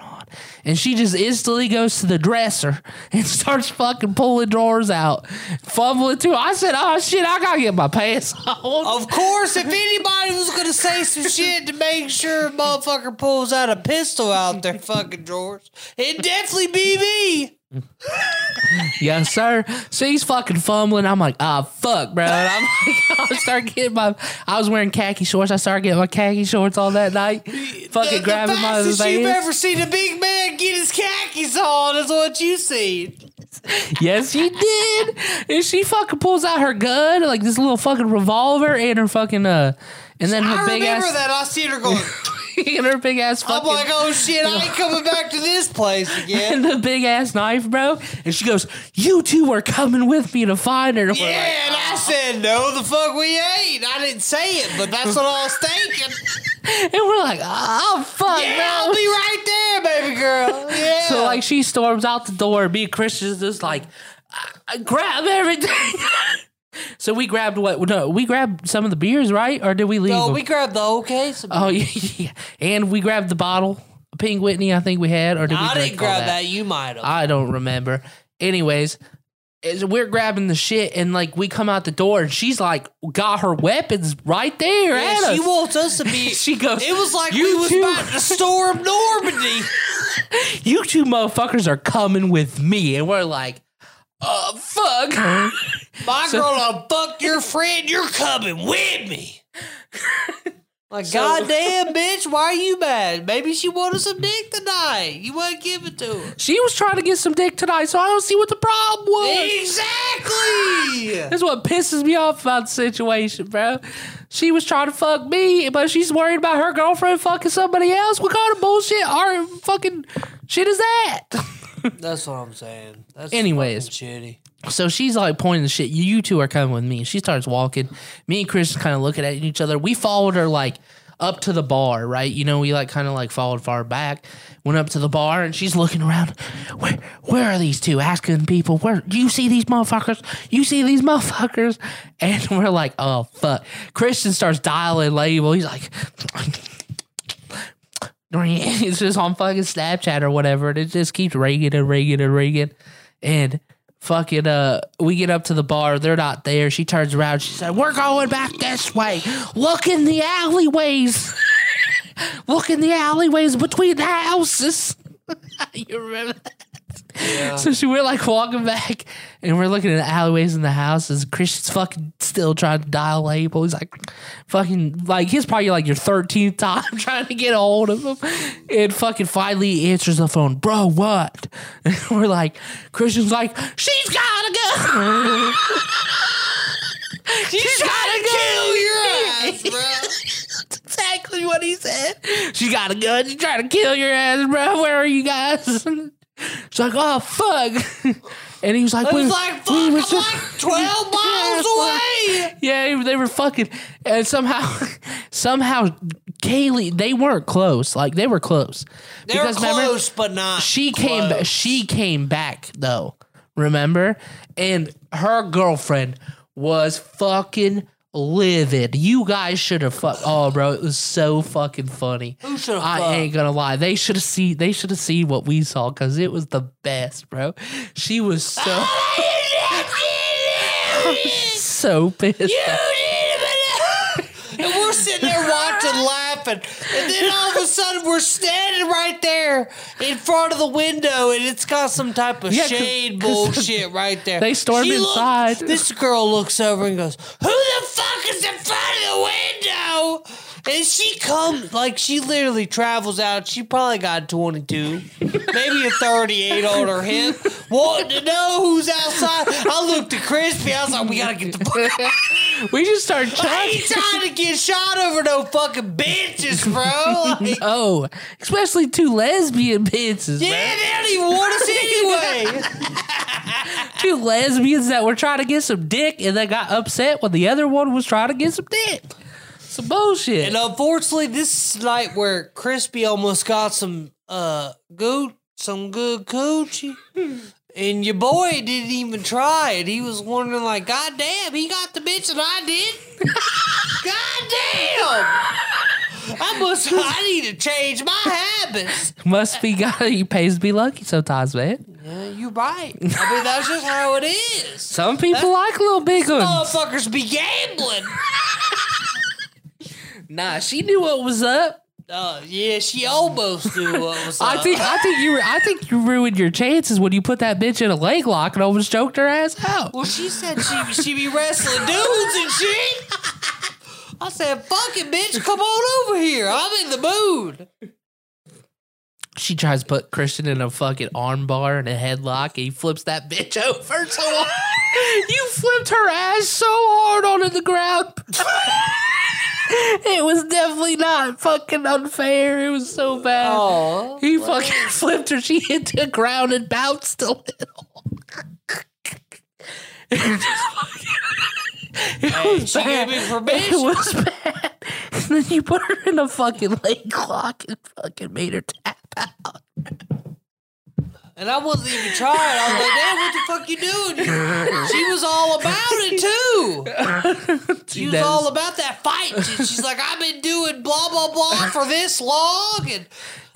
And she just instantly goes to the dresser and starts fucking pulling drawers out, fumbling too. I said, "Oh shit, I gotta get my pants on." Of course, if anybody was gonna say some shit to make sure a motherfucker pulls out a pistol out their fucking drawers, it'd definitely be me. Yes, sir. She's fucking fumbling. I'm like, ah, fuck, bro. And I'm like, I start getting my. I was wearing khaki shorts. I started getting my khaki shorts on that night. Fucking the, grabbing the my fastest you've ever seen a big man get his khakis on is what you seen. Yes, she did. And she fucking pulls out her gun, like this little fucking revolver, and her fucking uh, and then her I big remember ass, that. I seen her going. and her big ass I'm fucking. like, oh shit, I ain't coming back to this place again. and the big ass knife, bro. And she goes, "You two are coming with me to find her." And we're Yeah, and I ah. said, no, the fuck we ain't. I didn't say it, but that's what I was thinking. and we're like, "Oh fuck, Yeah, bro." I'll be right there, baby girl. Yeah. So like she storms out the door. Me and Christian's just like "I- I grab everything. So we grabbed what? No, we grabbed some of the beers, right? Or did we leave? no, them? we grabbed the whole case. oh yeah, yeah, and we grabbed the bottle Pink Whitney. I think we had, or did we? I didn't grab that. You might have. I don't remember. Anyways. We're grabbing the shit and like we come out the door and she's like got her weapons right there Yeah, she us. wants us to be. She goes, It was like "You we was two." about to storm Normandy. you two motherfuckers are coming with me and we're like, oh fuck. My So- girl, I'll fuck your friend. You're coming with me. Like, goddamn, bitch, why are you mad? Maybe she wanted some dick tonight. You wouldn't give it to her. She was trying to get some dick tonight, so I don't see what the problem was. Exactly. That's what pisses me off about the situation, bro. She was trying to fuck me, but she's worried about her girlfriend fucking somebody else. What kind of bullshit our fucking shit is that? That's what I'm saying. That's Anyways. shitty. so she's like pointing the shit. You two are coming with me. She starts walking. Me and Chris kind of looking at each other. We followed her like up to the bar, right? You know, we like kind of like followed far back, went up to the bar, and she's looking around. Where where are these two? Asking people, where do you see these motherfuckers? You see these motherfuckers? And we're like, oh fuck. Christian starts dialing label. He's like. It's just on fucking Snapchat or whatever, and it just keeps ringing and ringing and ringing. And fucking uh we get up to the bar, they're not there. She turns around, she said, We're going back this way. Look in the alleyways. Look in the alleyways between the houses. you remember that? So she we're like walking back and we're looking at the alleyways in the houses. Christian's fucking still trying to dial label. He's like fucking like he's probably like your 13th time trying to get a hold of him. And fucking finally he answers the phone. Bro, what? And we're like, Christian's like, she's gotta go. she's gotta kill your ass, bro. Exactly what he said. She got a gun. She's trying to kill your ass, bro. Where are you guys? She's like, oh fuck. And he was like, was like, fuck, we were like 12 miles away. yeah, they were fucking, and somehow, somehow, Kaylee, they weren't close. Like they were close They were remember, close, but not. she came. ba- She came back though. Remember, and her girlfriend was fucking livid. You guys should have fuck. Oh, bro, it was so fucking funny. Who should have I fucked? ain't gonna lie. They should have seen. They should have seen what we saw because it was the best, bro. She was so so pissed. and we're sitting there watching, laughing, and then all of a sudden we're standing right there in front of the window, and it's got some type of Yeah, 'cause- shade 'cause bullshit right there. they storm She look- inside. this girl looks over and goes, "Who the fuck is in front of the window?" And she comes like she literally travels out. She probably got 22, maybe a 38 on her hip, wanting to know who's outside. I looked at Crispy. I was like, "We gotta get the fuck We just started I ain't trying to get shot over no fucking bitches, bro. Like, Oh, especially two lesbian bitches. yeah, man. they don't even want us anyway. Two lesbians that were trying to get some dick and they got upset when the other one was trying to get some dick. Some bullshit. and unfortunately, this is night where Crispy almost got some uh good, some good coochie. And your boy didn't even try it. He was wondering, like, God damn, he got the bitch that I did. God damn. I must. I need to change my habits. Must be God. He pays to be lucky sometimes, man. Yeah, you right. I mean, that's just how it is. Some people like little big ones. Motherfuckers be gambling. Nah, she knew what was up. Oh yeah, she almost knew what was up. I think I think you were, I think you ruined your chances when you put that bitch in a leg lock and almost choked her ass out. Well, she said she she be wrestling dudes and shit. I said, "Fuck it, bitch, come on over here. I'm in the mood." She tries to put Christian in a fucking arm bar and a headlock, and he flips that bitch over so hard. you flipped her ass so hard onto the ground. it was definitely not fucking unfair. It was so bad. Oh, he fucking flipped her. She hit the ground and bounced a little. It Hey, was bad. It was bad. And then you put her in a fucking leg lock and fucking made her tap out. And I wasn't even trying. I was like, "Damn, what the fuck you doing?" She was all about it too. She was all about that fight. She's like, "I've been doing blah blah blah for this long, and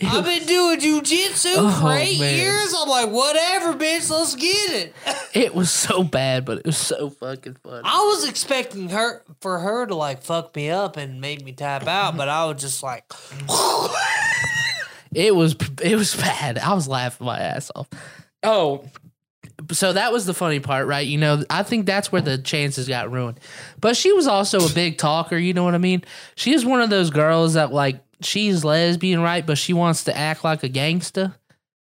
I've been doing jujitsu Oh, for eight man. years." I'm like, "Whatever, bitch, let's get it." It was so bad, but it was so fucking funny. I was expecting her for her to like fuck me up and make me tap out, but I was just like, It was it was bad. I was laughing my ass off. Oh, so that was the funny part, right? You know, I think that's where the chances got ruined. But she was also a big talker. You know what I mean? She is one of those girls that like she's lesbian, right? But she wants to act like a gangsta.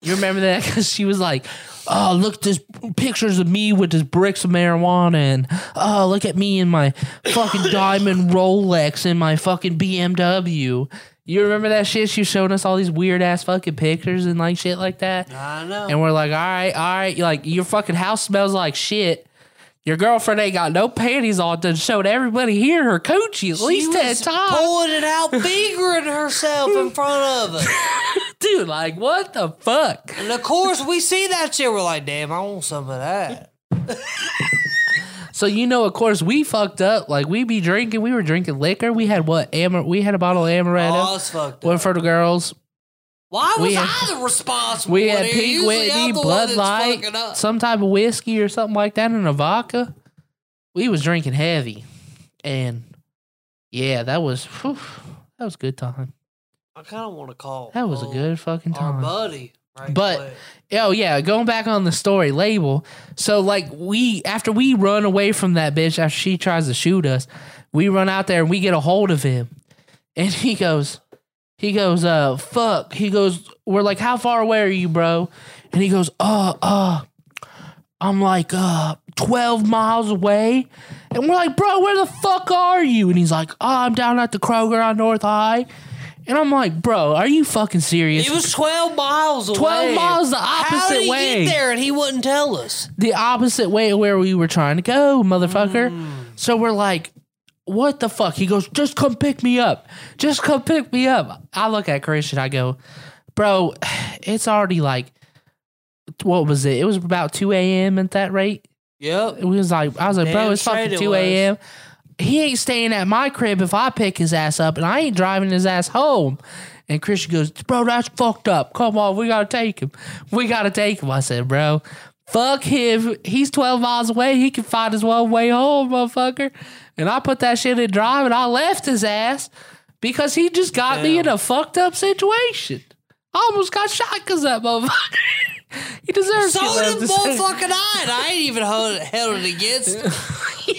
You remember that? Because she was like, "Oh, look at this pictures of me with this bricks of marijuana, and oh, look at me in my fucking diamond Rolex and my fucking BMW." You remember that shit? She was showing us all these weird ass fucking pictures and like shit like that. I know. And we're like, all right, all right, You like your fucking house smells like shit. Your girlfriend ain't got no panties on to show to everybody here her coochie at She least ten times. pulling it out, fingering herself in front of us. Dude, like what the fuck? And of course, we see that shit. We're like, damn, I want some of that. So you know, of course, we fucked up. Like we be drinking, we were drinking liquor. We had what? Amar- we had a bottle of Oh, amaretto. it's fucked One up. for the girls. Why was we had- I the responsible We had? Pink Whitney, Bud Light, some type of whiskey or something like that, and a vodka. We was drinking heavy, and yeah, that was whew, that was a good time. I kind of want to call. That was a uh, good fucking time. buddy. Right But- quick. Oh yeah, going back on the story label. So like we after we run away from that bitch after she tries to shoot us, we run out there and we get a hold of him. And he goes he goes, uh fuck. He goes, We're like, How far away are you, bro? And he goes, Uh uh I'm like uh 12 miles away. And we're like, bro, where the fuck are you? And he's like, Oh, I'm down at the Kroger on North High. And I'm like, bro, are you fucking serious? It was 12 miles away. 12 miles the opposite How did he way. get there and he wouldn't tell us? the opposite way of where we were trying to go, motherfucker. Hmm. So we're like, what the fuck? He goes, just come pick me up. Just come pick me up. I look at Christian, I go, bro, it's already like, what was it? It was about 2 a.m. at that rate. Yep. It was like, I was like, bro, Damn it's straight fucking it 2 a.m. He ain't staying at my crib if I pick his ass up, and I ain't driving his ass home. And Christian goes, bro, that's fucked up. Come on, we gotta take him. We gotta take him. I said, bro, fuck him. He's 12 miles away. He can find his one way home, motherfucker. And I put that shit in drive and I left his ass because he just got me in a fucked up situation. I almost got shot because that motherfucker. he deserves So to get left did to motherfucking I. And I ain't even held, held it against him.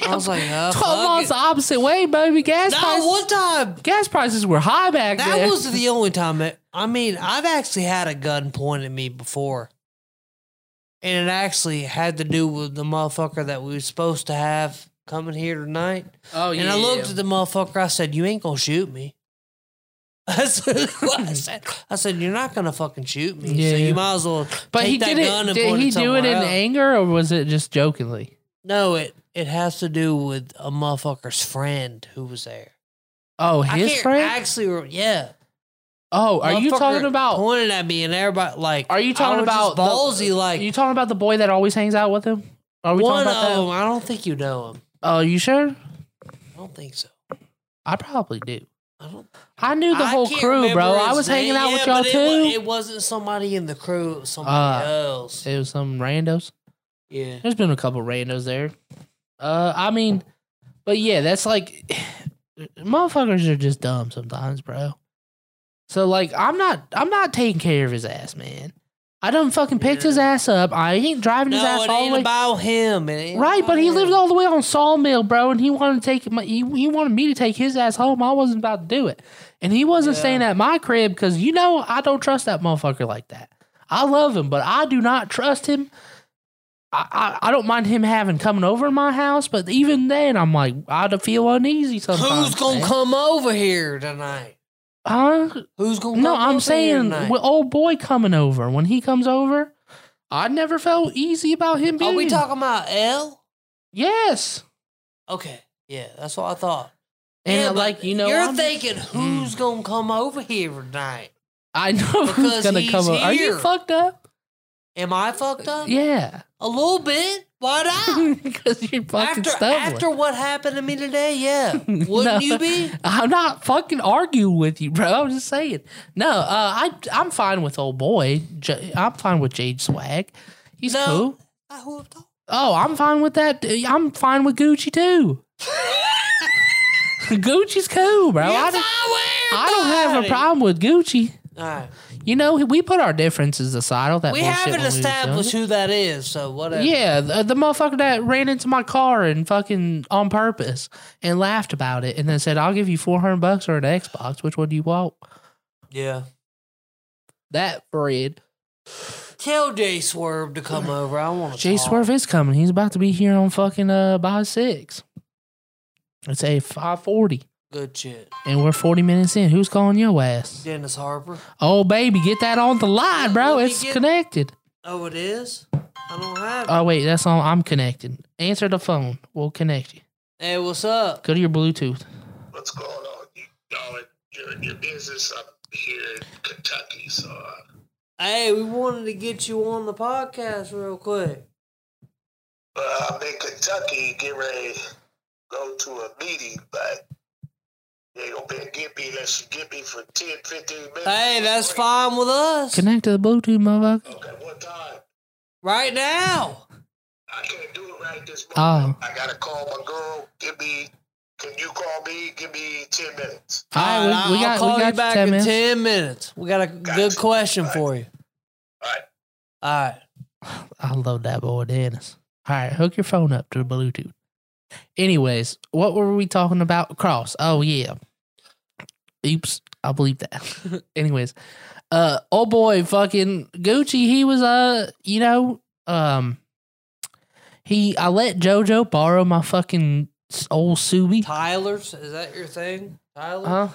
I was like, 12 fuck miles it. the opposite way, baby. Gas No, prices, one time. gas prices were high back That then. That was the only time. That, I mean, I've actually had a gun pointed at me before. And it actually had to do with the motherfucker that we were supposed to have coming here tonight. oh yeah. And I looked at the motherfucker. I said, "You ain't gonna shoot me." I said. I said, "You're not gonna fucking shoot me. So Yeah. you might as well." But take he that did it. and Did point he it do it in somewhere else. anger or was it just jokingly? No, it it has to do with a motherfucker's friend who was there. Oh, I his can't friend. actually. re- Yeah. oh, are you Motherfucker talking about? pointed at me and everybody like? Are you I talking was just about the- ballsy? like Are you talking about the boy that always hangs out with him? Are we one talking of about them. that? I don't think you know him. Oh, you sure? I don't think so. I probably do. I. I knew the I whole crew, bro. I was hanging name. out with y'all it too. It, wasn't somebody in the crew. It was somebody Uh, else. It was some randos. Yeah. There's been a couple randos there. Uh, I mean, but yeah, that's like, motherfuckers are just dumb sometimes, bro. So like, I'm not, I'm not taking care of his ass, man. I done fucking picked his ass up. I ain't driving his ass all the way. about him. It ain't Right, about but he him. lived all the way on Sawmill, bro, and he wanted to take my, he, he wanted me to take his ass home. I wasn't about to do it, and he wasn't staying at my crib because you know I don't trust that motherfucker like that. I love him, but I do not trust him. I, I, I don't mind him having coming over to my house, but even then, I'm like I'd feel uneasy sometimes. Who's gonna man. come over here tonight? Huh? Who's gonna? No, I'm saying with old boy coming over. When he comes over, I never felt easy about him being. Are we talking about L? Yes. Okay, yeah, that's what I thought. And yeah, but like you know, you're I'm- thinking who's hmm. gonna come over here tonight? I know who's Because gonna he's come over. Are you here. fucked up? Am I fucked up? Yeah, a little bit. Why not? because you're fucking after stubborn. after what happened to me today, yeah, wouldn't No. you be? I'm not fucking arguing with you, bro. I'm just saying. No, uh, I I'm fine with old boy. J- I'm fine with Jay Swag. He's No. cool. I who thought- Oh, I'm fine with that. I'm fine with Gucci too. Gucci's cool, bro. I don't, I don't have a problem with Gucci. All right, You know, we put our differences aside. All that we haven't when we was established who that is, so whatever. Yeah, the, the motherfucker that ran into my car and fucking on purpose and laughed about it and then said, I'll give you 400 bucks or an Xbox. Which one do you want? yeah. That Fred. Tell Jay Swerve to come over. I want to. Jay Swerve is coming. He's about to be here on fucking uh by six. It's a 540 Good shit. and we're 40 minutes in. Who's calling your ass? Dennis Harper. Oh, baby, get that on the line, bro. Let me It's get- connected. Oh, it is. I don't have. it. Oh wait, that's all. I'm connected. Answer the phone. We'll connect you. hey, what's up? Go to your Bluetooth. what's going on? You, y'all, you're in your business up here in Kentucky, so uh, Hey, we wanted to get you on the podcast real quick. uh, I'm in Kentucky, get ready to go to a meeting, but you ain't gonna be able to get me unless you get me for 10, 15 minutes. Hey, that's fine with us. Connect to the Bluetooth, motherfucker. Okay, what time? Right now. I can't do it right this Oh. I gotta call my girl. Give me, can you call me? Give me 10 minutes. All right, Alright, we, we I'll got call we got you back ten in minutes. ten minutes. We got a good Gotcha. question All for you. All right. All right. I love that boy, Dennis. All right, hook your phone up to the Bluetooth. Anyways, what were we talking about? Cross. Oh yeah. Oops, I believe that. Anyways, uh, oh boy, fucking Gucci. He was uh, you know, um, he. I let JoJo borrow my fucking old Subi. Tyler's, is that your thing? Tyler? Huh?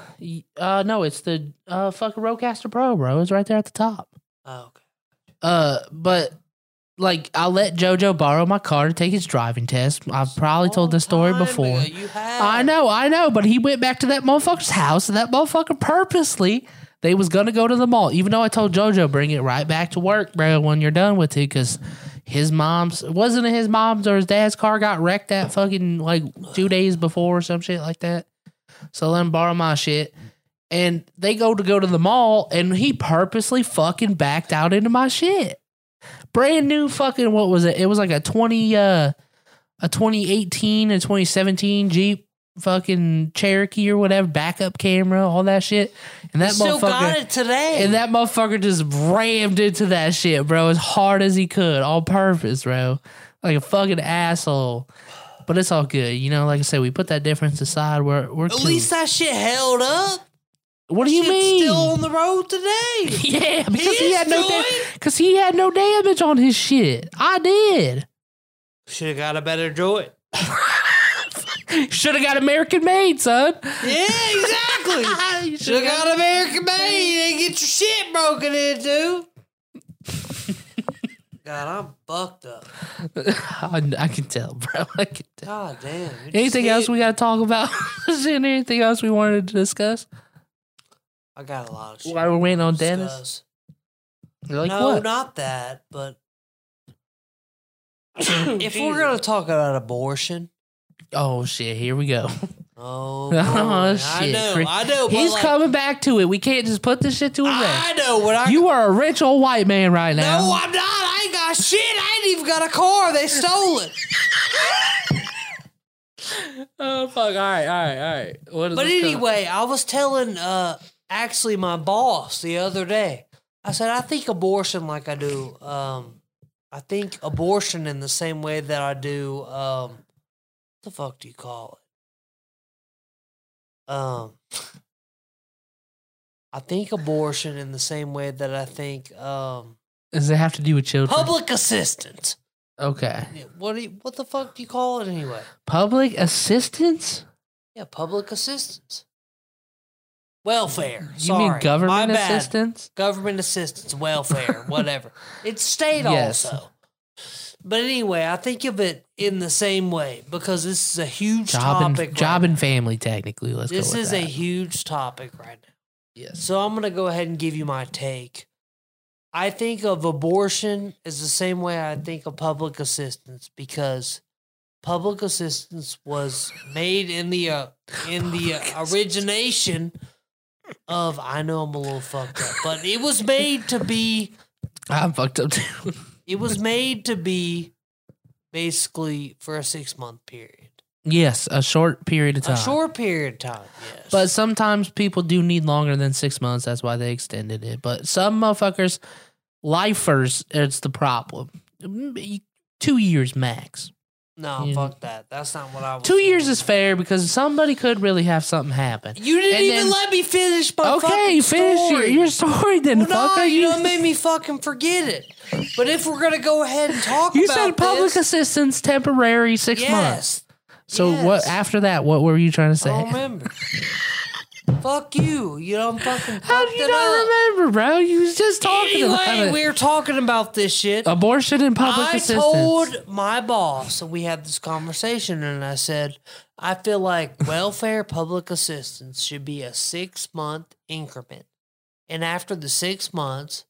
Uh, no, it's the uh fucking Rodecaster Pro, bro. It's right there at the top. Oh, okay. Uh, but like I let JoJo borrow my car to take his driving test. I've probably told this story before. ago, You have. I know, I know, but he went back to that motherfucker's house, and that motherfucker purposely they was gonna go to the mall, even though I told JoJo bring it right back to work, bro, when you're done with it, because his mom's wasn't it his mom's or his dad's car got wrecked that fucking like two days before or some shit like that. So let him borrow my shit. And they go to go to the mall, and he purposely fucking backed out into my shit. Brand new fucking what was it? It was like a twenty uh a 2018 and 2017 Jeep fucking Cherokee or whatever, backup camera, all that shit. And that Still got it today. and that motherfucker just rammed into that shit, bro, as hard as he could, on purpose, bro. Like a fucking asshole. But it's all good. You know, like I said, we put that difference aside. We're we're At cool. least that shit held up. What do you Shit's mean? Still on the road today. yeah, because he, is had no because he had no damage on his shit. I did. Should have got a better joint. Should have got American made, son. Yeah, exactly. Should have got American made. You get your shit broken into. God, I'm fucked up. I, I can tell, bro. I can tell. God damn. Anything else we got to talk about? Is there anything else we wanted to discuss? I got a lot of shit. While we're waiting on Dennis? Like no, what? not that. But if we're gonna talk about abortion, oh shit! Here we go. oh, Oh, boy, I shit. know, I know. but He's like, coming back to it. We can't just put this shit to a rest. I know what I. You are a rich old white man right now. no, I'm not. I ain't got shit. I ain't even got a car. They stole it. oh fuck! All right, all right, all right. What is But anyway, I was telling uh actually my boss the other day. I said I think abortion like I do um I think abortion in the same way that I do um what the fuck do you call it? Um I think abortion in the same way that I think um Does it have to do with children? public assistance. Okay. What do you, what the fuck do you call it anyway? Public assistance? Yeah, public assistance. Welfare. You Sorry. mean government My bad. assistance? government assistance, welfare, whatever. It's state Yes. also. But anyway, I think of it in the same way because this is a huge Job topic. and job right and family, technically. Let's now. This go with is that. a huge topic right now. yes. So I'm gonna go ahead and give you my take. I think of abortion as the same way I think of public assistance because public assistance was made in the uh, in the uh, origination of. I know I'm a little fucked up, but it was made to be. I'm fucked up too. It was made to be basically for a six month period, yes, a short period of time. a short period of time. Yes, But sometimes people do need longer than six months. That's why they extended it. But some motherfuckers, lifers, it's the problem. Two years max. No, you- fuck that. That's not what I was. Two years is fair because somebody could really have something happen. You didn't And even then- let me finish my Okay, finish your, story. your story then, Well, no, you You, don't make me fucking forget it. But if we're gonna go ahead and talk you said public this, assistance temporary six months. yes, So yes. what after that? What were you trying to I say? don't remember. Fuck you. You know, I'm fucking How do you it not up. remember, bro? You was just talking about it. we were talking about this shit. Abortion and public I assistance. I told my boss, and we had this conversation, and I said, I feel like welfare public assistance should be a six month increment. And after the six months,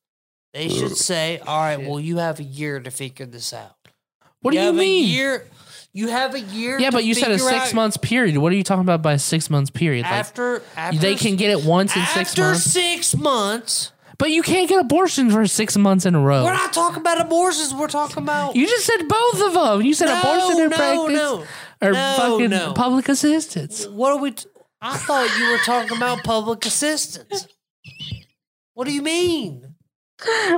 they should say, All right, well, you have a year to figure this out. what do you have mean? A year, you have a year yeah, but you said a six out- months period. What are you talking about by a six months period? Like, After, after they can get it once in six months. after six months. but you can't get abortions for six months in a row. We're not talking about abortions. We're talking about you just said both of them. You said No, abortion and no, practice no. or No, fucking no. public assistance. What are we? T- I thought you were talking about public assistance. What do you mean?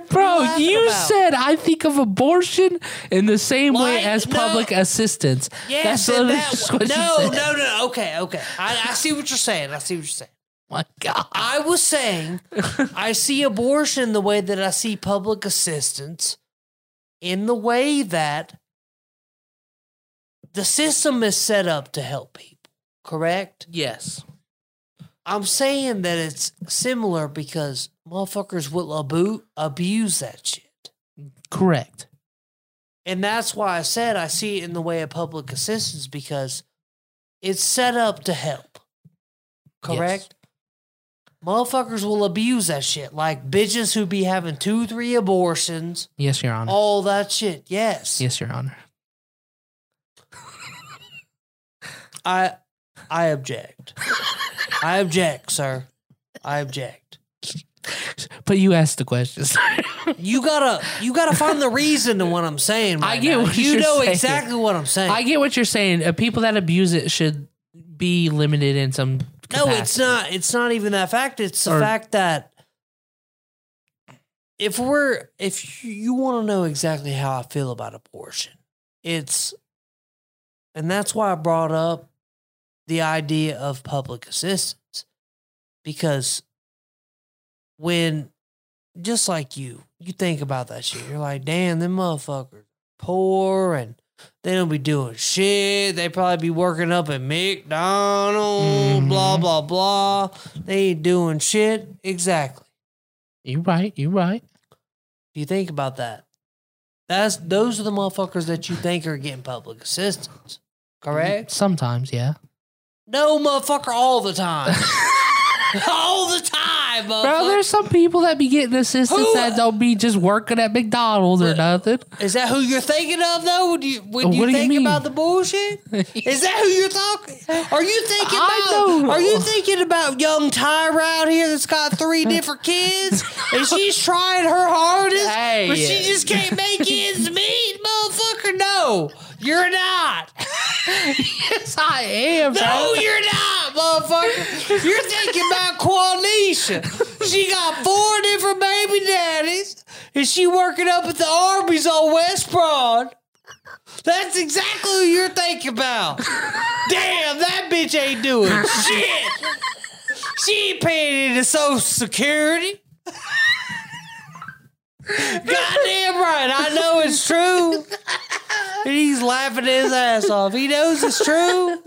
Bro, you said I think of abortion in the same way as no. public assistance. Yes, That's literally that, just what you no, no, no. Okay, okay. I, I see what you're saying. I see what you're saying. My God. I was saying I see abortion the way that I see public assistance, in the way that the system is set up to help people. Correct. Yes. I'm saying that it's similar because motherfuckers will abu- abuse that shit. Correct. And that's why I said I see it in the way of public assistance because it's set up to help. Correct? Motherfuckers will abuse that shit. Like bitches who be having two, three abortions, Yes, Your Honor. all that shit. Yes. Yes, Your Honor. I I object. I object, sir. I object. But you asked the questions. You gotta you gotta find the reason to what I'm saying. I get now. what you you're know saying. exactly what I'm saying. I get what you're saying. Uh, people that abuse it should be limited in some. No, capacity. it's not. It's not even that fact. It's the Or- fact that if we're if you want to know exactly how I feel about abortion, it's and that's why I brought up the idea of public assistance because when just like you, you think about that shit. You're like, damn, them motherfuckers poor and they don't be doing shit. They probably be working up at McDonald's, blah, Mhm. blah, blah. They ain't doing shit. Exactly. You right. You right. You think about that, that's those are the motherfuckers that you think are getting public assistance. Correct? Sometimes, yeah. No, motherfucker, all the time. all the time, Bro, there's some people that be getting assistance Who- that don't be just working at McDonald's or nothing. Is that who you're thinking of though? When you when you what do you think mean? about the bullshit? Is that who you're talking? Are you thinking I about? know. Are you thinking about young Tyra out here that's got three different kids and she's trying her hardest, Hey. but she just can't make ends meet, motherfucker? No, you're not. Yes, I am, bro. No, you're not, motherfucker. You're thinking about Quanisha. She got four different baby daddies, and she working up at the Arby's on West Broad. That's exactly who you're thinking about. Damn, that bitch ain't doing shit. She ain't paying into Social Security. Goddamn right, I know it's true. And he's laughing his ass off. He knows it's true.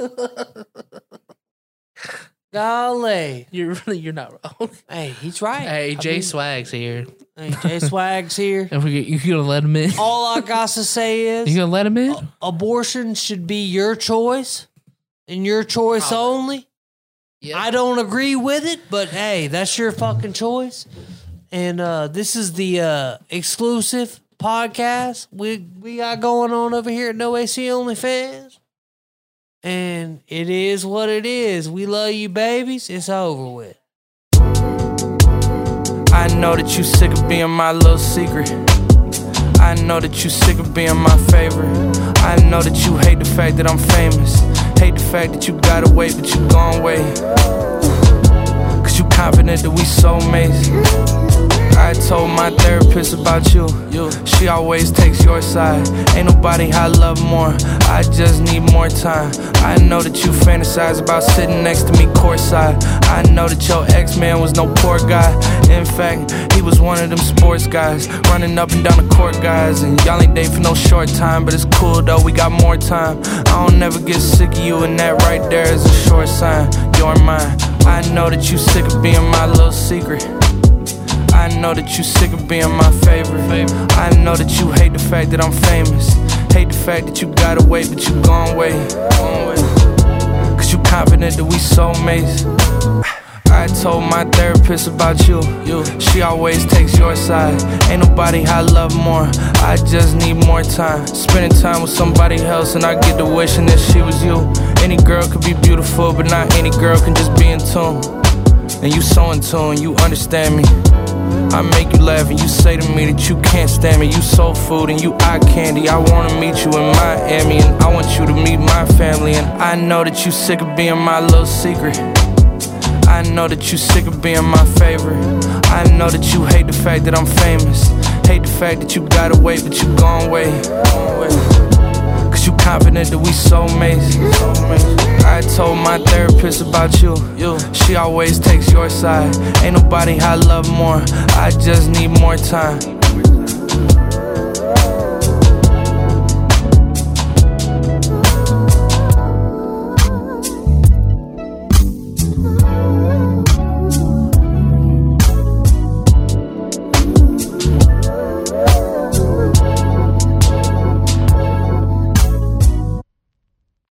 Golly. You're really, you're not wrong. Hey, he's right. Hey, I Jay mean, Swag's here. Hey, Jay Swag's here. And we, you gonna let him in? All I got to say is You gonna let him in? abortion should be your choice and your choice only. Yeah. I don't agree with it, but hey, that's your fucking choice. And uh, this is the uh, exclusive podcast we we got going on over here at No AC Only Fans. And it is what it is. We love you, babies. It's over with. I know that you sick of being my little secret. I know that you sick of being my favorite. I know that you hate the fact that I'm famous. Hate the fact that you gotta wait, but you gon' wait. Cause you confident that we soulmates. I told my therapist about you. She always takes your side. Ain't nobody I love more. I just need more time. I know that you fantasize about sitting next to me courtside. I know that your ex man was no poor guy. In fact, he was one of them sports guys, running up and down the court guys. And y'all ain't date for no short time, but it's cool though. We got more time. I don't never get sick of you, and that right there is a short sign. You're mine. I know that you sick of being my little secret. I know that you sick of being my favorite. I know that you hate the fact that I'm famous. Hate the fact that you got away, but you gone away. Cause you confident that we soulmates. I told my therapist about you. You, she always takes your side. Ain't nobody I love more. I just need more time. Spending time with somebody else, and I get to wishing that she was you. Any girl could be beautiful, but not any girl can just be in tune. And you so in tune, you understand me. I make you laugh and you say to me that you can't stand me. You soul food and you eye candy. I wanna meet you in Miami and I want you to meet my family. And I know that you sick of being my little secret. I know that you sick of being my favorite. I know that you hate the fact that I'm famous. Hate the fact that you gotta wait, but you gone away. Cause you confident that we soulmates. I told my therapist about you. you. She always takes your side. Ain't nobody I love more. I just need more time.